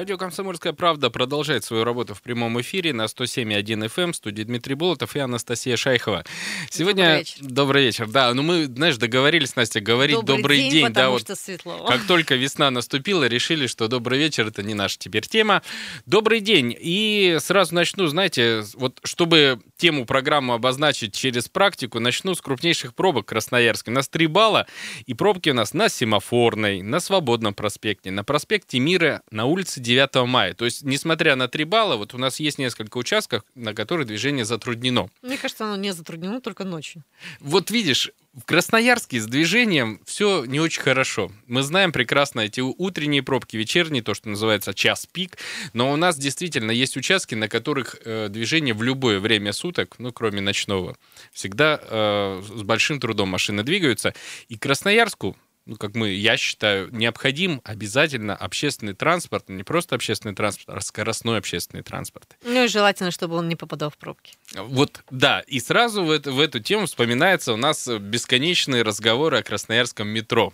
Радио «Комсомольская правда» продолжает свою работу в прямом эфире на 107.1 FM. Эм. В студии Дмитрий Болотов и Анастасия Шайхова. Сегодня... Добрый вечер. Добрый вечер. Да, ну мы, знаешь, договорились, Настя, говорить Добрый, добрый, день, день. потому да, вот что светло. как только весна наступила, решили, что добрый вечер это не наша теперь тема. Добрый день. И сразу начну, знаете, вот чтобы тему программы обозначить через практику, начну с крупнейших пробок Красноярска. У нас три балла, и пробки у нас на Семафорной, на Свободном проспекте, на проспекте Мира, на улице 9 мая. То есть, несмотря на три балла, вот у нас есть несколько участков, на которых движение затруднено. Мне кажется, оно не затруднено только ночью. Вот видишь, в Красноярске с движением все не очень хорошо. Мы знаем прекрасно эти утренние пробки, вечерние, то, что называется час пик, но у нас действительно есть участки, на которых э, движение в любое время суток, ну, кроме ночного, всегда э, с большим трудом машины двигаются. И Красноярску ну, как мы, я считаю, необходим обязательно общественный транспорт, не просто общественный транспорт, а скоростной общественный транспорт. Ну и желательно, чтобы он не попадал в пробки. Вот, да, и сразу в, это, в эту тему вспоминается у нас бесконечные разговоры о красноярском метро.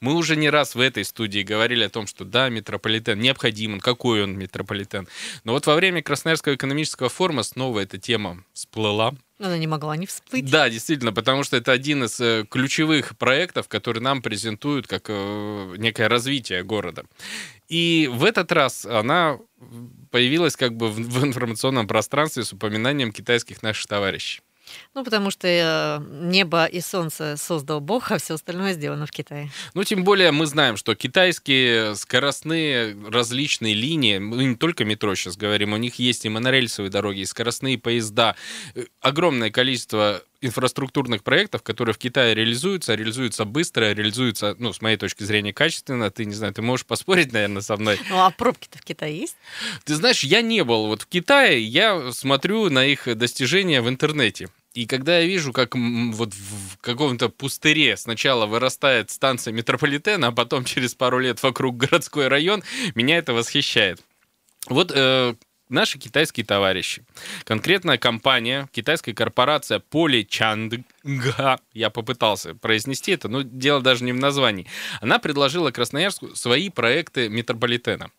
Мы уже не раз в этой студии говорили о том, что да, метрополитен необходим, какой он метрополитен. Но вот во время Красноярского экономического форума снова эта тема всплыла. Она не могла не всплыть. Да, действительно, потому что это один из э, ключевых проектов, который нам презентуют как э, некое развитие города. И в этот раз она появилась как бы в, в информационном пространстве с упоминанием китайских наших товарищей. Ну, потому что э, небо и солнце создал Бог, а все остальное сделано в Китае. Ну, тем более мы знаем, что китайские скоростные различные линии, мы не только метро сейчас говорим, у них есть и монорельсовые дороги, и скоростные поезда, э, огромное количество инфраструктурных проектов, которые в Китае реализуются, реализуются быстро, реализуются, ну, с моей точки зрения, качественно. Ты, не знаю, ты можешь поспорить, наверное, со мной. Ну, а пробки-то в Китае есть? Ты знаешь, я не был вот в Китае, я смотрю на их достижения в интернете. И когда я вижу, как вот в каком-то пустыре сначала вырастает станция метрополитена, а потом через пару лет вокруг городской район, меня это восхищает. Вот э, наши китайские товарищи. Конкретная компания, китайская корпорация Поличандга, я попытался произнести это, но дело даже не в названии, она предложила Красноярску свои проекты метрополитена.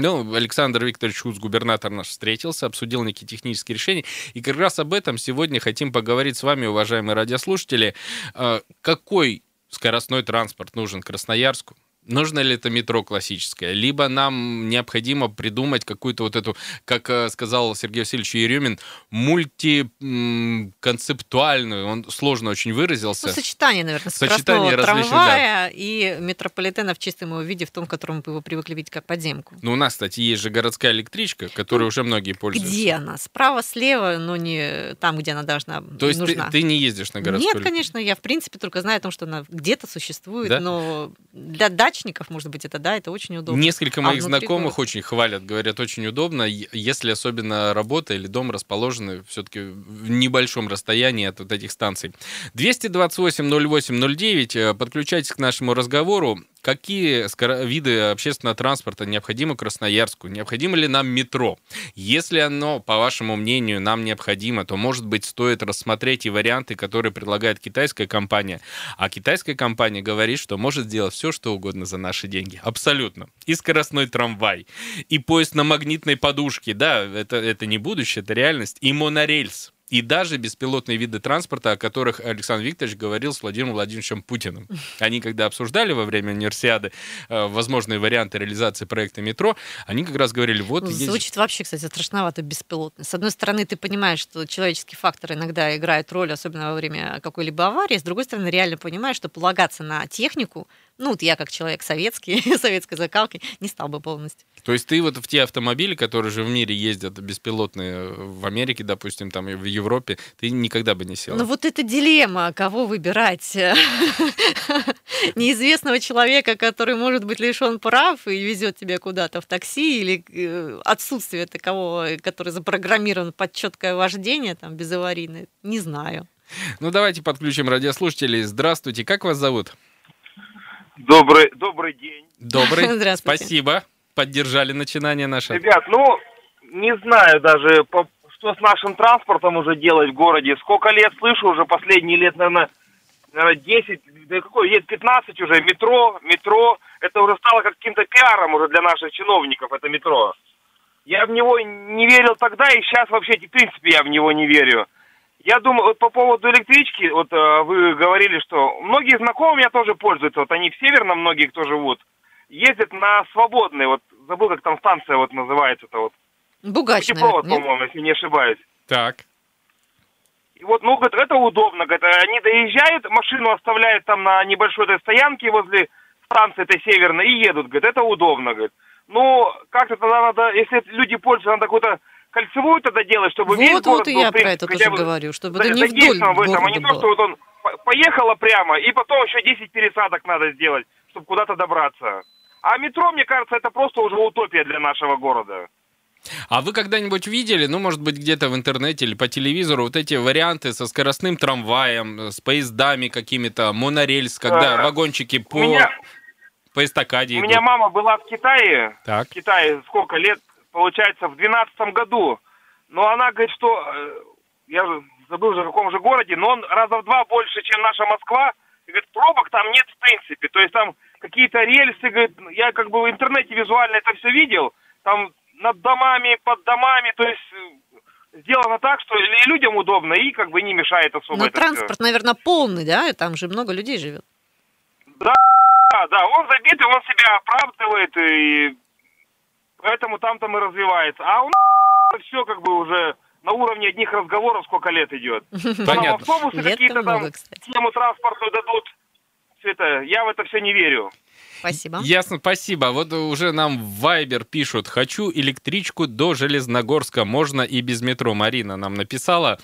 Ну, Александр Викторович Хуц, губернатор наш, встретился, обсудил некие технические решения. И как раз об этом сегодня хотим поговорить с вами, уважаемые радиослушатели. А, какой скоростной транспорт нужен Красноярску? Нужно ли это метро классическое? Либо нам необходимо придумать какую-то вот эту, как э, сказал Сергей Васильевич Еремин, мультиконцептуальную, он сложно очень выразился. Ну, сочетание, наверное, Сочетание трамвая да. и метрополитена в чистом его виде, в том, котором мы его привыкли видеть как подземку. Ну, у нас, кстати, есть же городская электричка, которой ну, уже многие пользуются. Где она? Справа, слева, но не там, где она должна То есть нужна. Ты, ты не ездишь на городскую Нет, конечно, я, в принципе, только знаю о том, что она где-то существует, да? но для дач дачников, может быть, это да, это очень удобно. Несколько моих а знакомых города? очень хвалят, говорят, очень удобно, если особенно работа или дом расположены все-таки в небольшом расстоянии от вот этих станций. 228-08-09, э, подключайтесь к нашему разговору. Какие виды общественного транспорта необходимы Красноярску? Необходимо ли нам метро? Если оно, по вашему мнению, нам необходимо, то, может быть, стоит рассмотреть и варианты, которые предлагает китайская компания. А китайская компания говорит, что может сделать все, что угодно за наши деньги. Абсолютно. И скоростной трамвай, и поезд на магнитной подушке. Да, это, это не будущее, это реальность. И монорельс и даже беспилотные виды транспорта, о которых Александр Викторович говорил с Владимиром Владимировичем Путиным. Они, когда обсуждали во время универсиады э, возможные варианты реализации проекта метро, они как раз говорили, вот... Ну, звучит есть... вообще, кстати, страшновато беспилотно. С одной стороны, ты понимаешь, что человеческий фактор иногда играет роль, особенно во время какой-либо аварии. С другой стороны, реально понимаешь, что полагаться на технику ну, вот я как человек советский, советской закалки, не стал бы полностью. То есть ты вот в те автомобили, которые же в мире ездят беспилотные, в Америке, допустим, там в Европе, ты никогда бы не сел. Ну вот это дилемма, кого выбирать. Неизвестного человека, который может быть лишен прав и везет тебя куда-то в такси, или э, отсутствие такового, который запрограммирован под четкое вождение, там, безаварийное, не знаю. Ну давайте подключим радиослушателей. Здравствуйте, как вас зовут? Добрый, добрый день. Добрый. Здравствуйте. Спасибо. Поддержали начинание наше. Ребят, ну, не знаю даже, что с нашим транспортом уже делать в городе. Сколько лет слышу, уже последние лет, наверное, наверное, 10, да какой, лет 15 уже, метро, метро, это уже стало каким-то пиаром уже для наших чиновников, это метро. Я в него не верил тогда, и сейчас вообще, в принципе, я в него не верю. Я думаю, вот по поводу электрички, вот э, вы говорили, что многие знакомые меня тоже пользуются, вот они в Северном, многие, кто живут, ездят на свободные, вот забыл, как там станция вот называется-то вот. Бугач, Путепровод, по-моему, если не ошибаюсь. Так. И вот, ну, говорит, это удобно, говорит, они доезжают, машину оставляют там на небольшой этой стоянке возле станции этой северной и едут, говорит, это удобно, говорит. Ну, как-то тогда надо, если люди пользуются, надо какую-то кольцевую тогда делать, чтобы весь Вот, город вот и был, я в про это тоже бы говорю, чтобы это не вдоль в этом, а не города то, что было. вот он по- поехала прямо, и потом еще 10 пересадок надо сделать, чтобы куда-то добраться. А метро, мне кажется, это просто уже утопия для нашего города. А вы когда-нибудь видели, ну, может быть, где-то в интернете или по телевизору, вот эти варианты со скоростным трамваем, э, с поездами какими-то, монорельс, когда Э, вагончики по, меня, по эстакаде у идут? меня мама была в Китае, Так. в Китае сколько лет, получается, в 12 году. Но она говорит, что, э, я забыл уже в каком же городе, но он раза в два больше, чем наша Москва. И говорит, пробок там нет в принципе. То есть там какие-то рельсы, говорит, я как бы в интернете визуально это все видел. Там над домами, под домами, то есть э, сделано так, что и людям удобно, и как бы не мешает особо Но всё. транспорт, наверное, полный, да? И Там же много людей живет. Да, да, он забитый, он себя оправдывает, и поэтому там там и развивается. А у нас все как бы уже на уровне одних разговоров сколько лет идет. Понятно. автобусы какие-то там, много, тему транспортную дадут. Все это, я в это все не верю. Спасибо. Ясно, спасибо. Вот уже нам в Viber пишут, хочу электричку до Железногорска, можно и без метро. Марина нам написала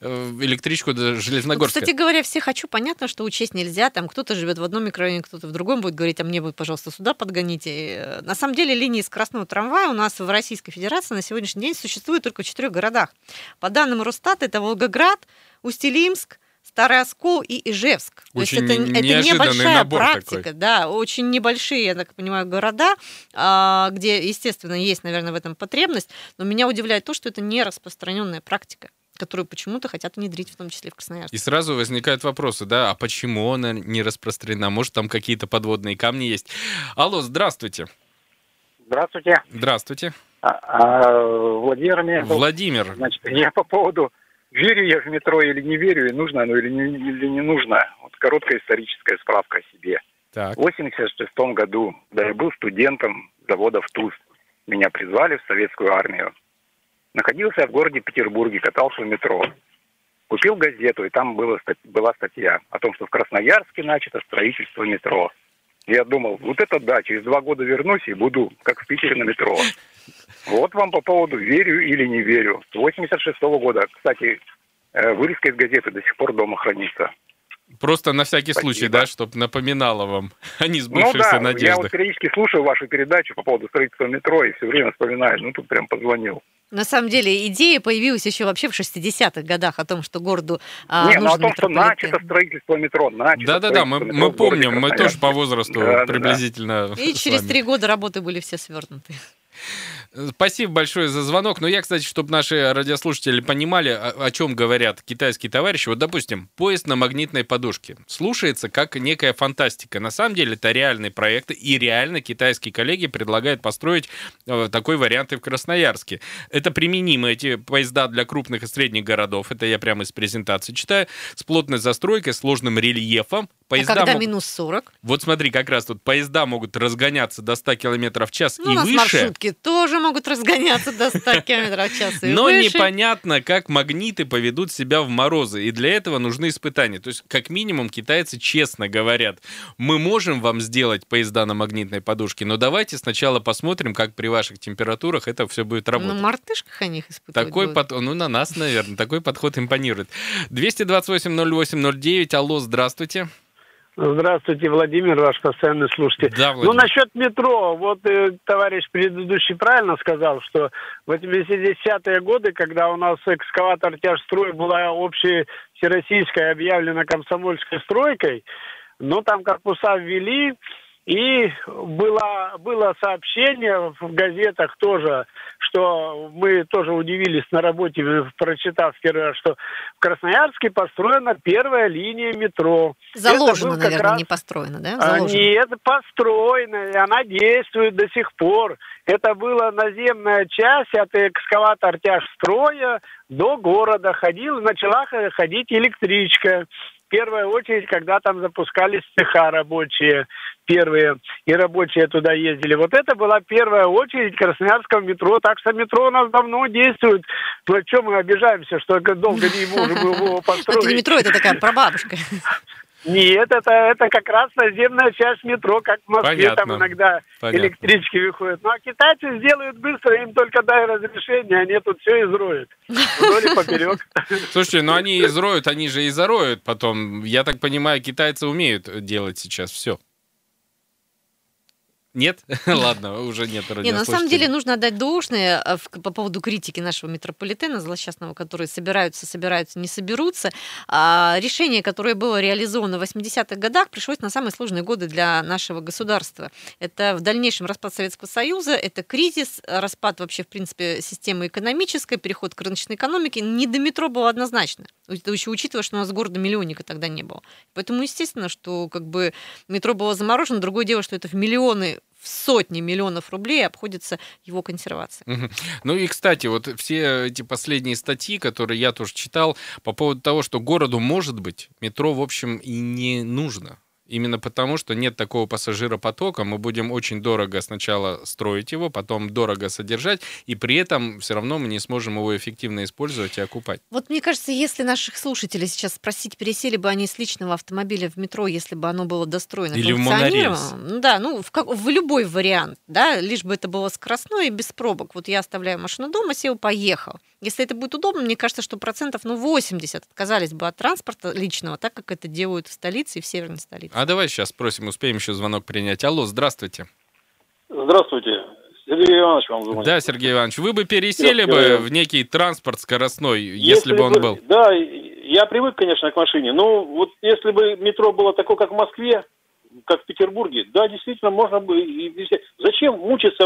э, электричку до Ну, Железногорска. Кстати говоря, все хочу. Понятно, что учесть нельзя. Там кто-то живет в одном микрорайоне, кто-то в другом будет говорить, а мне вы, пожалуйста, сюда подгоните. Э, На самом деле линии скоростного трамвая у нас в Российской Федерации на сегодняшний день существует только в четырех городах. По данным Росстата, это Волгоград, Усть-Илимск, Старый Оскол и Ижевск. То есть Очень это, это небольшая набор практика, такой. да, очень небольшие, я так понимаю, города, а, где, естественно, есть, наверное, в этом потребность, но меня удивляет то, что это не распространенная практика которую почему-то хотят внедрить, в том числе в Красноярске. И сразу возникают вопросы, да, а почему она не распространена? Может, там какие-то подводные камни есть? Алло, здравствуйте. Здравствуйте. Здравствуйте. А, а, Владимир. Владимир. Значит, я по поводу, верю я в метро или не верю, и нужно оно или не, или не нужно. Вот короткая историческая справка о себе. Так. В 86 году, когда я был студентом завода «ВТУЗ», меня призвали в советскую армию. Находился я в городе Петербурге, катался в метро. Купил газету, и там было, ста- была статья о том, что в Красноярске начато строительство метро. Я думал, вот это да, через два года вернусь и буду, как в Питере, на метро. Вот вам по поводу верю или не верю. С 86 года, кстати, э, вырезка из газеты до сих пор дома хранится. Просто на всякий Спасибо. случай, да, чтобы напоминало вам о Ну несбывшихся да, я вот надеждах. периодически слушаю вашу передачу по поводу строительства метро и все время вспоминаю. Ну, тут прям позвонил. На самом деле идея появилась еще вообще в 60-х годах о том, что городу а, Не, ну о том, что начато строительство метро, начато Да-да-да, мы, мы помним, мы тоже по возрасту Да-да-да. приблизительно И с через три года работы были все свернуты. Спасибо большое за звонок. Но я, кстати, чтобы наши радиослушатели понимали, о, о чем говорят китайские товарищи. Вот, допустим, поезд на магнитной подушке. Слушается как некая фантастика. На самом деле это реальный проект, и реально китайские коллеги предлагают построить э, такой вариант и в Красноярске. Это применимо, эти поезда для крупных и средних городов. Это я прямо из презентации читаю. С плотной застройкой, сложным рельефом. А Поезда когда мог- минус 40? Вот смотри, как раз тут поезда могут разгоняться до 100 км в час Ну, и у нас выше. маршрутки тоже могут разгоняться до 100 км в час и Но выше. непонятно, как магниты поведут себя в морозы. И для этого нужны испытания. То есть, как минимум, китайцы честно говорят, мы можем вам сделать поезда на магнитной подушке, но давайте сначала посмотрим, как при ваших температурах это все будет На работать. мартышках они их испытывают. Такой под... Ну, на нас, наверное, такой подход импонирует. 228-08-09, алло, здравствуйте. Здравствуйте, Владимир, ваш постоянный слушатель. Да, Ну, насчет метро, вот э, товарищ предыдущий правильно сказал, что в 80-е годы, когда у нас экскаватор тяжстрой была общей всероссийской объявлена комсомольской стройкой, ну, там корпуса ввели, И было, было сообщение в газетах тоже, что мы тоже удивились на работе, прочитав раз, что в Красноярске построена первая линия метро. Заложена, наверное, раз... не построена, да? А, Заложена. Нет, построена, и она действует до сих пор. Это была наземная часть от экскаватор тяжстроя до города. Ходил, начала ходить электричка первая очередь, когда там запускались цеха рабочие первые, и рабочие туда ездили. Вот это была первая очередь Красноярского метро. Так что метро у нас давно действует. Ну, чем мы обижаемся, что долго не можем его построить? Это не метро, это такая прабабушка. Нет, это, это как раз наземная часть метро, как в Москве, Понятно. там иногда Понятно. электрички выходят. Ну, а китайцы сделают быстро, им только дай разрешение, они тут все изроют. Вдоль поперек. Слушайте, ну они изроют, они же и зароют потом. Я так понимаю, китайцы умеют делать сейчас все. Нет? Ладно, уже нет Не, на самом деле нужно отдать должное э, по поводу критики нашего метрополитена злосчастного, которые собираются, собираются, не соберутся. А, решение, которое было реализовано в 80-х годах, пришлось на самые сложные годы для нашего государства. Это в дальнейшем распад Советского Союза, это кризис, распад вообще, в принципе, системы экономической, переход к рыночной экономике. Не до метро было однозначно. Еще учитывая, что у нас города-миллионника тогда не было. Поэтому, естественно, что как бы метро было заморожено. Другое дело, что это в миллионы в сотни миллионов рублей обходится его консервация. Ну и, кстати, вот все эти последние статьи, которые я тоже читал, по поводу того, что городу, может быть, метро, в общем, и не нужно. Именно потому, что нет такого пассажиропотока, мы будем очень дорого сначала строить его, потом дорого содержать, и при этом все равно мы не сможем его эффективно использовать и окупать. Вот мне кажется, если наших слушателей сейчас спросить, пересели бы они с личного автомобиля в метро, если бы оно было достроено, Или в монорельс. Да, ну, в, как, в любой вариант, да, лишь бы это было скоростное и без пробок. Вот я оставляю машину дома, сел, поехал. Если это будет удобно, мне кажется, что процентов ну, 80 отказались бы от транспорта личного, так как это делают в столице и в северной столице. А давай сейчас спросим, успеем еще звонок принять. Алло, здравствуйте. Здравствуйте. Сергей Иванович вам звонит. Да, Сергей Иванович, вы бы пересели бы я... в некий транспорт скоростной, если, если бы он бы, был? Да, я привык, конечно, к машине. Но вот если бы метро было такое, как в Москве, как в Петербурге, да, действительно, можно бы... Зачем мучиться,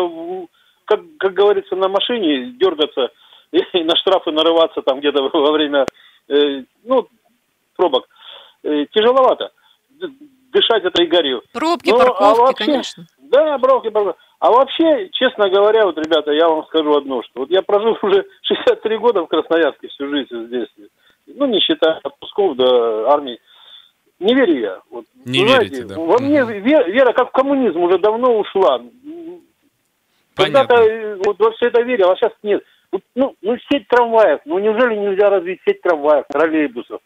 как, как говорится, на машине, дергаться и на штрафы нарываться там где-то во время, э, ну, пробок. Э, тяжеловато дышать этой гарью. Пробки, ну, парковки, а вообще, конечно. Да, пробки, парковки. А вообще, честно говоря, вот, ребята, я вам скажу одно, что вот я прожил уже 63 года в Красноярске всю жизнь здесь. Ну, не считая отпусков до армии. Не верю я. Вот, не знаете, верите, да. Во мне вера, вера, как в коммунизм, уже давно ушла. Когда-то э, вот во все это верил, а сейчас нет. Ну, ну, сеть трамваев. Ну, неужели нельзя развить сеть трамваев, троллейбусов?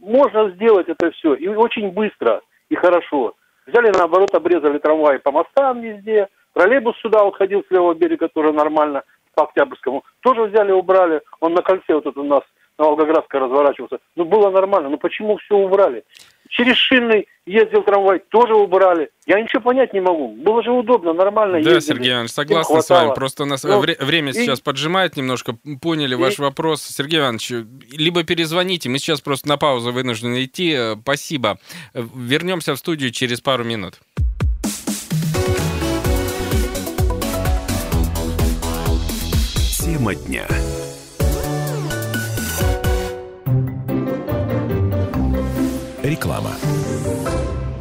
можно сделать это все, и очень быстро, и хорошо. Взяли, наоборот, обрезали трамваи по мостам везде, троллейбус сюда уходил с левого берега тоже нормально, по Октябрьскому. Тоже взяли, убрали, он на кольце вот это у нас на Волгоградской разворачивался. Ну, было нормально, но почему все убрали? Через Шинный ездил трамвай, тоже убрали. Я ничего понять не могу. Было же удобно, нормально Да, ездили. Сергей Иванович, согласен с вами. Просто у нас ну, вре- время и... сейчас поджимает немножко. Поняли и... ваш вопрос. Сергей Иванович, либо перезвоните. Мы сейчас просто на паузу вынуждены идти. Спасибо. Вернемся в студию через пару минут. Тема дня. Реклама.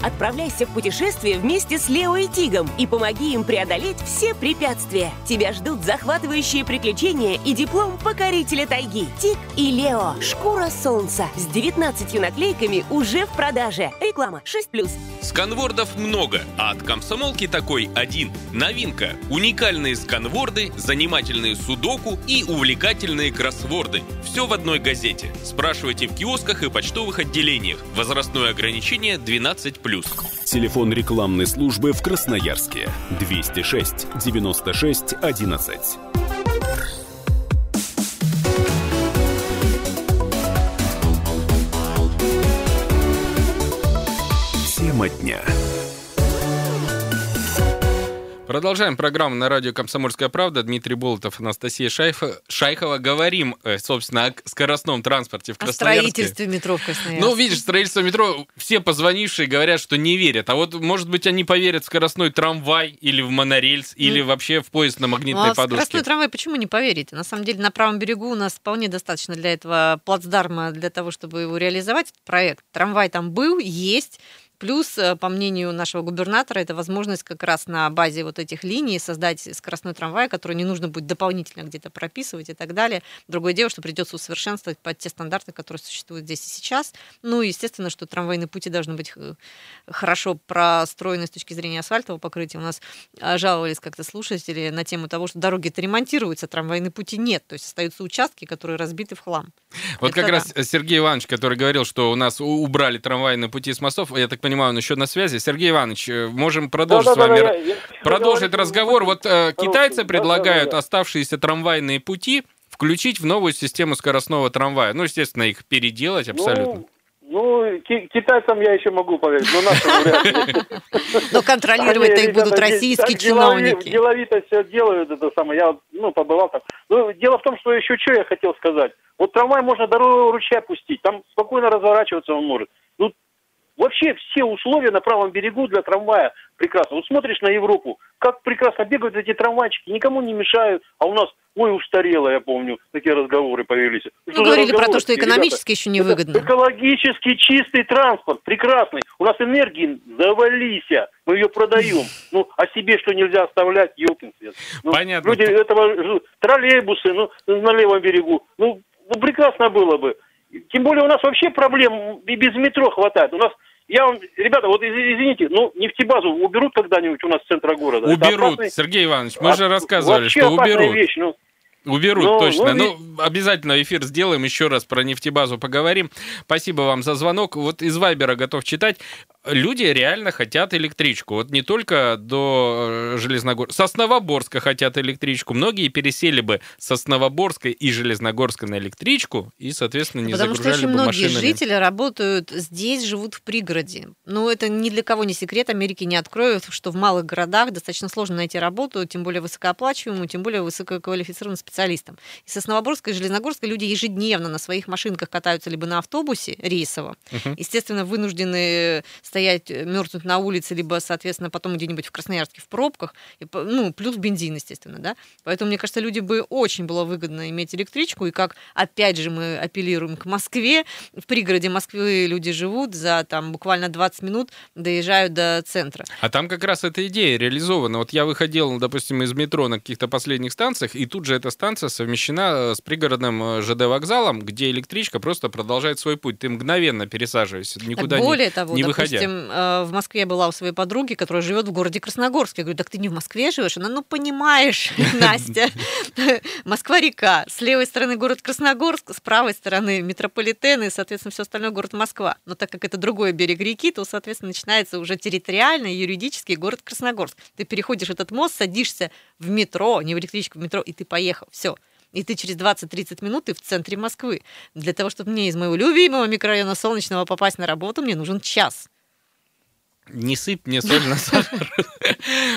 Отправляйся в путешествие вместе с Лео и Тигом и помоги им преодолеть все препятствия. Тебя ждут захватывающие приключения и диплом покорителя тайги. Тиг и Лео. Шкура солнца. С 19 наклейками уже в продаже. Реклама 6+. Сканвордов много, а от комсомолки такой один. Новинка. Уникальные сканворды, занимательные судоку и увлекательные кроссворды. Все в одной газете. Спрашивайте в киосках и почтовых отделениях. Возрастное ограничение 12+. Телефон рекламной службы в Красноярске 206 96 11. Тема дня. Продолжаем программу на радио «Комсомольская правда». Дмитрий Болотов, Анастасия Шайфа, Шайхова. Говорим, э, собственно, о скоростном транспорте в О Красноярске. строительстве метро в Красноярске. Ну, видишь, строительство метро, все позвонившие говорят, что не верят. А вот, может быть, они поверят в скоростной трамвай или в монорельс, или вообще в поезд на Ну, магнитной а в подушке. скоростной трамвай почему не поверите? На самом деле на правом берегу у нас вполне достаточно для этого плацдарма, для того, чтобы его реализовать, этот проект. Трамвай там был, есть. Плюс, э, по мнению нашего губернатора, это возможность как раз на базе вот этих линий создать скоростной трамвай, который не нужно будет дополнительно где-то прописывать и так далее. Другое дело, что придется усовершенствовать под те стандарты, которые существуют здесь и сейчас. Ну, и естественно, что трамвайные пути должны быть э, хорошо простроены с точки зрения асфальтового покрытия. У нас а, жаловались как-то слушатели на тему того, что дороги-то ремонтируются, трамвайные пути нет. То есть остаются участки, которые разбиты в хлам. Вот Это как да. раз Сергей Иванович, который говорил, что у нас убрали трамвайные пути с мостов, я так понимаю, он еще на связи. Сергей Иванович, э, можем продолжить Да-да-да, с вами я- р- я продолжить разговор. Вот э, китайцы предлагают оставшиеся трамвайные пути включить в новую систему скоростного трамвая. Ну, естественно, их переделать абсолютно. Ну, ну, ки- китайцам я еще могу поверить, но нашим вряд ли. Но контролировать их будут российские чиновники. Деловито все делают, это самое. Я, ну, побывал там. Ну, дело в том, что еще что я хотел сказать. Вот трамвай можно до ручья пустить, там спокойно разворачиваться он может. Вообще все условия на правом берегу для трамвая прекрасно. Вот смотришь на Европу, как прекрасно бегают эти трамвайчики, никому не мешают, а у нас, ой, устарело, я помню, такие разговоры появились. Ну, Что говорили про то, что экономически еще Это невыгодно. экологически чистый транспорт, прекрасный. У нас энергии завалися, мы ее продаем. Ну, а себе что нельзя оставлять, елкин свет. Ну, Понятно. Люди этого ждут. Троллейбусы, ну, на левом берегу. Ну, ну, прекрасно было бы. Тем более у нас вообще проблем и без метро хватает. У нас, я вам, ребята, вот из- извините, ну, нефтебазу уберут когда-нибудь у нас с центра города? Уберут, опасный- Сергей Иванович, мы же рассказывали, что уберут. вещь, ну. Уберут, Ну, точно. ну, Ну, обязательно эфир сделаем, еще раз про нефтебазу поговорим. Спасибо вам за звонок. Вот из Вайбера готов читать. Люди реально хотят электричку. Вот не только до Железногорска. С Основоборска хотят электричку. Многие пересели бы с Основоборска и Железногорска на электричку и, соответственно, не Потому что загружали очень бы многие машинами. жители работают здесь, живут в пригороде. Ну, это ни для кого не секрет, Америки не откроют, что в малых городах достаточно сложно найти работу, тем более высокооплачиваемую, тем более высококвалифицированным специалистам. И с Основоборска и Железногорска люди ежедневно на своих машинках катаются либо на автобусе рейсовом, Мгм. естественно, вынуждены стоять, э, мерзнуть на улице, либо, соответственно, потом где-нибудь в Красноярске в пробках, и, ну, плюс бензин, естественно, да. Поэтому, мне кажется, люди бы очень было выгодно иметь электричку, и как, опять же, мы апеллируем к Москве, в пригороде Москвы люди живут, за там буквально 20 минут доезжают до центра. А там как раз эта идея реализована. Вот я выходил, допустим, из метро на каких-то последних станциях, и тут же эта станция совмещена э, с пригородным э, ЖД вокзалом, где электричка просто продолжает свой путь. Ты мгновенно пересаживаешься, никуда так не, более того, не допустим, выходя. э, в Москве я была у своей подруги, которая живет в городе Красногорске. Я говорю, так ты не в Москве живешь? Она, ну, понимаешь, Настя, Москва-река, с левой стороны город Красногорск, с правой стороны метрополитен и, соответственно, все остальное город Москва. Но так как это другой берег реки, то, соответственно, начинается уже территориально юридически город Красногорск. Ты переходишь этот мост, садишься в метро, не в электричку, в метро, и ты поехал. Все. И ты через 20-30 минут ты в центре Москвы. Для того, чтобы мне из моего любимого микрорайона Солнечного попасть на работу, мне нужен час. Не сыпь мне соль на сахар.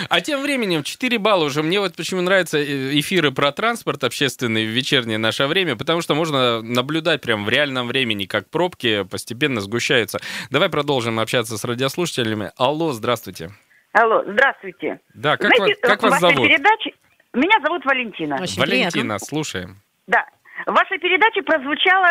А тем временем 4 балла уже. Мне вот почему нравятся э, эфиры про транспорт общественный в вечернее наше время, потому что можно наблюдать прям в реальном времени, как пробки постепенно сгущаются. Давай продолжим общаться с радиослушателями. Алло, здравствуйте. Алло, здравствуйте. Да, как, Знаете, вас, как в вас зовут? передаче... Меня зовут Валентина. Очень Валентина, приятно. слушаем. Да. В вашей передаче прозвучало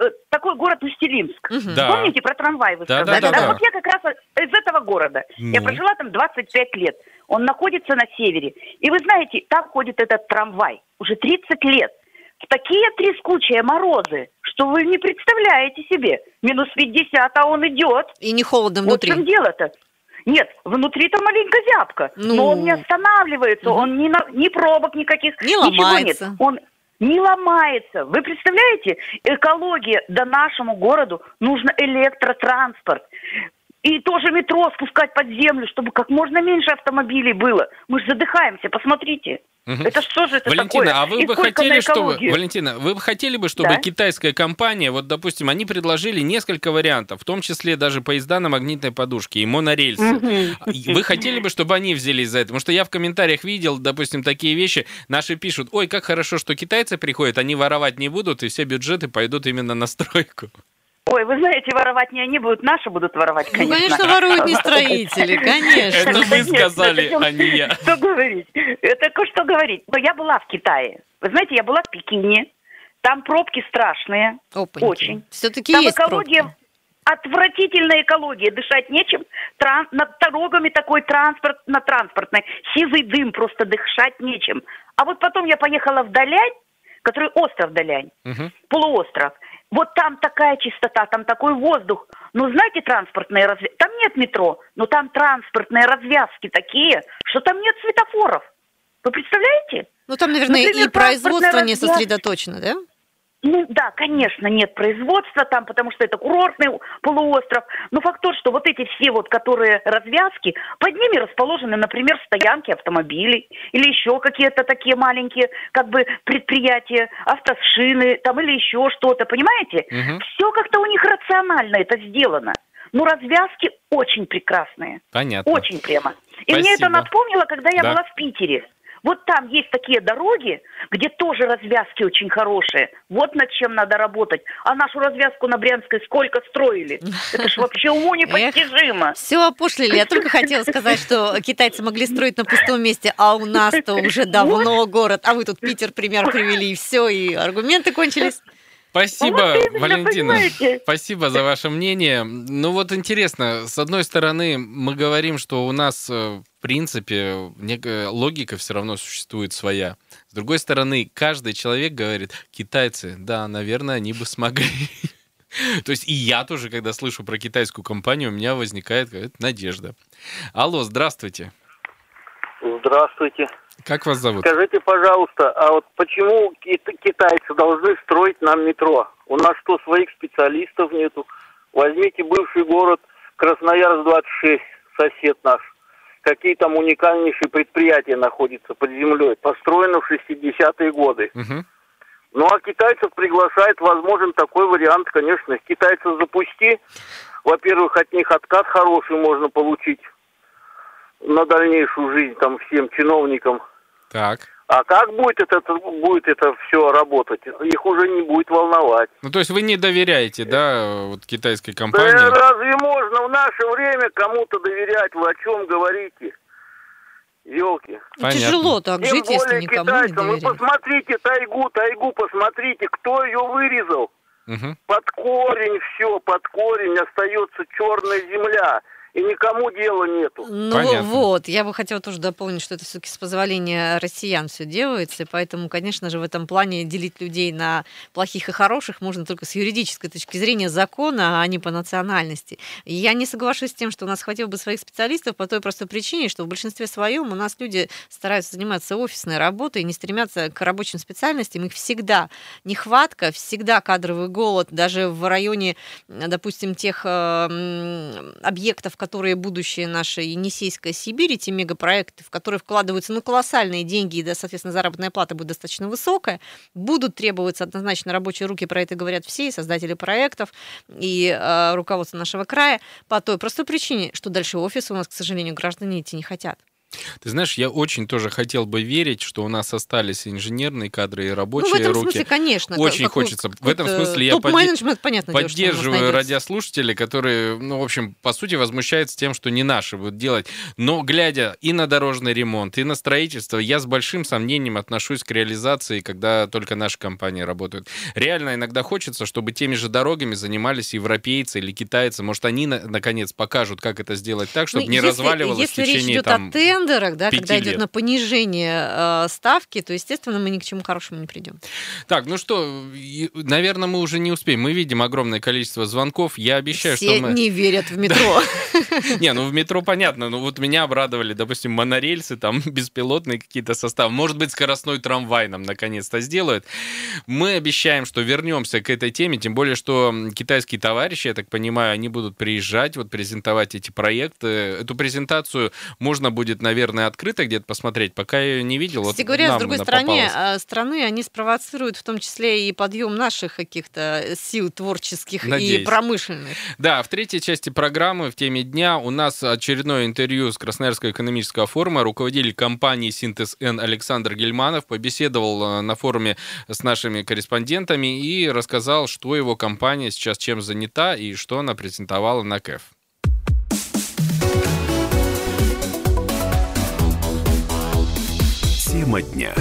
э, такой город Устилимск. Мгм. Да. Помните, про трамвай вы Да, сказали? да, да, да. Вот я как раз из этого города. Я Ну. прожила там 25 лет. Он находится на севере. И вы знаете, там ходит этот трамвай уже 30 лет. В такие трескучие морозы, что вы не представляете себе. Минус 50, а он идет. И не холодно Вот в чем внутри. дело-то. Нет, внутри-то маленько зябко, Ну. но он не останавливается, Мгм. он ни, на- ни пробок никаких, Не ничего ломается. нет. Он не ломается. Вы представляете, экология, да нашему городу нужно электротранспорт. И тоже метро спускать под землю, чтобы как можно меньше автомобилей было. Мы же задыхаемся, посмотрите. Мгм. Это что же это Валентина, такое? а вы И бы хотели, чтобы? Валентина, вы бы хотели бы, чтобы Да. китайская компания, вот, допустим, они предложили несколько вариантов, в том числе даже поезда на магнитной подушке и монорельсы. И Вы хотели бы, чтобы они взялись за это? Потому что я в комментариях видел, допустим, такие вещи. Наши пишут, ой, как хорошо, что китайцы приходят, они воровать не будут, и все бюджеты пойдут именно на стройку. Ой, вы знаете, воровать не они будут, наши будут воровать, Ну, конечно. конечно, воруют не строители, конечно. Это вы сказали, а не я. Что говорить? Это что говорить? Но я была в Китае. Вы знаете, я была в Пекине. Там пробки страшные. Очень. Все-таки Там есть экология, пробки. отвратительная экология, дышать нечем. Тран- над дорогами такой транспорт, на транспортной, сизый дым, просто дышать нечем. А вот потом я поехала в Далянь, который остров Далянь, полуостров. Вот там такая чистота, там такой воздух. Ну, знаете, транспортные развязки, там нет метро, но там транспортные развязки такие, что там нет светофоров. Вы представляете? Ну, там, наверное, Например, и производство транспортная не сосредоточено, да? Ну да, конечно, нет производства там, потому что это курортный полуостров. Но факт тот, что вот эти все вот, которые развязки, под ними расположены, например, стоянки автомобилей или еще какие-то такие маленькие как бы предприятия, автошины там или еще что-то, понимаете? Мгм. Все как-то у них рационально это сделано. Но развязки очень прекрасные. Понятно. Очень прямо. И мне это Спасибо. напомнило, когда я Да. была в Питере. Вот там есть такие дороги, где тоже развязки очень хорошие. Вот над чем надо работать. А нашу развязку на Брянской сколько строили? Это ж вообще уму непостижимо. Все опошлили. Я только хотела сказать, что китайцы могли строить на пустом месте, а у нас-то уже давно город. А вы тут Питер пример привели, и все, и аргументы кончились. Спасибо, Вот именно, Валентина. понимаете? Спасибо за ваше мнение. Ну вот интересно, с одной стороны, мы говорим, что у нас, э, в принципе, некая логика все равно существует своя. С другой стороны, каждый человек говорит, китайцы, да, наверное, они бы смогли. То есть и я тоже, когда слышу про китайскую компанию, у меня возникает надежда. Алло, здравствуйте. Здравствуйте. Как вас зовут? Скажите, пожалуйста, а вот почему кит- китайцы должны строить нам метро? У нас что, своих специалистов нету? Возьмите бывший город Красноярск-26, сосед наш. Какие там уникальнейшие предприятия находятся под землей, построены в 60-е годы. Мгм. Ну, а китайцев приглашает, возможен такой вариант, конечно. Китайцев запусти. Во-первых, от них откат хороший можно получить на дальнейшую жизнь там всем чиновникам. Так. А как будет это, будет это все работать? Их уже не будет волновать. Ну, то есть вы не доверяете, да, вот китайской Да компании? разве можно в наше время кому-то доверять? Вы о чем говорите? Елки. Ну, Тяжело так жить, если никому не китайцам. Вы доверять. посмотрите тайгу, тайгу посмотрите, кто ее вырезал. Мгм. Под корень все, под корень остается черная земля. И никому дела нету. Ну вот, я бы хотела тоже дополнить, что это все-таки с позволения россиян все делается, и поэтому, конечно же, в этом плане делить людей на плохих и хороших можно только с юридической точки зрения закона, а не по национальности. И я не соглашусь с тем, что у нас хватило бы своих специалистов по той простой причине, что в большинстве своем у нас люди стараются заниматься офисной работой и не стремятся к рабочим специальностям. Их всегда нехватка, всегда кадровый голод, даже в районе, допустим, тех э, объектов, которые будущее нашей Енисейской Сибири, те мегапроекты, в которые вкладываются ну, колоссальные деньги, и, да, соответственно, заработная плата будет достаточно высокая, будут требоваться однозначно рабочие руки, про это говорят все, и создатели проектов, и э, руководство нашего края, по той простой причине, что дальше офисы у нас, к сожалению, граждане идти не хотят. Ты знаешь, я очень тоже хотел бы верить, что у нас остались инженерные кадры и рабочие ну, в этом руки. смысле, конечно. Очень какой- хочется. В этом какой-то смысле я подде- понятно поддерживаю радиослушателей, которые, ну, в общем, по сути, возмущаются тем, что не наши будут делать. Но глядя и на дорожный ремонт, и на строительство, я с большим сомнением отношусь к реализации, когда только наши компании работают. Реально иногда хочется, чтобы теми же дорогами занимались европейцы или китайцы. Может, они, на- наконец, покажут, как это сделать так, чтобы Ну, не если- разваливалось если в речь течение идет там, о тендерах, тендерах, да, когда идет лет. на понижение э, ставки, то, естественно, мы ни к чему хорошему не придем. Так, ну что, наверное, мы уже не успеем. Мы видим огромное количество звонков. Я обещаю, Все что мы... не верят в метро. Не, ну в метро понятно. Ну вот меня обрадовали, допустим, монорельсы, там беспилотные какие-то составы. Может быть, скоростной трамвай нам наконец-то сделают. Мы обещаем, что вернемся к этой теме, тем более, что китайские товарищи, я так понимаю, они будут приезжать, вот презентовать эти проекты. Эту презентацию можно будет, наверное, открыто где-то посмотреть. Пока я ее не видел. Кстати вот говоря, с другой стороны, а, страны, они спровоцируют в том числе и подъем наших каких-то сил творческих и Надеюсь. промышленных. Да, в третьей части программы в теме дня у нас очередное интервью с Красноярского экономического форума. Руководитель компании «Синтез Н» Александр Гельманов побеседовал э, на форуме с нашими корреспондентами и рассказал, что его компания сейчас чем занята и что она презентовала на КЭФ. Тема дня.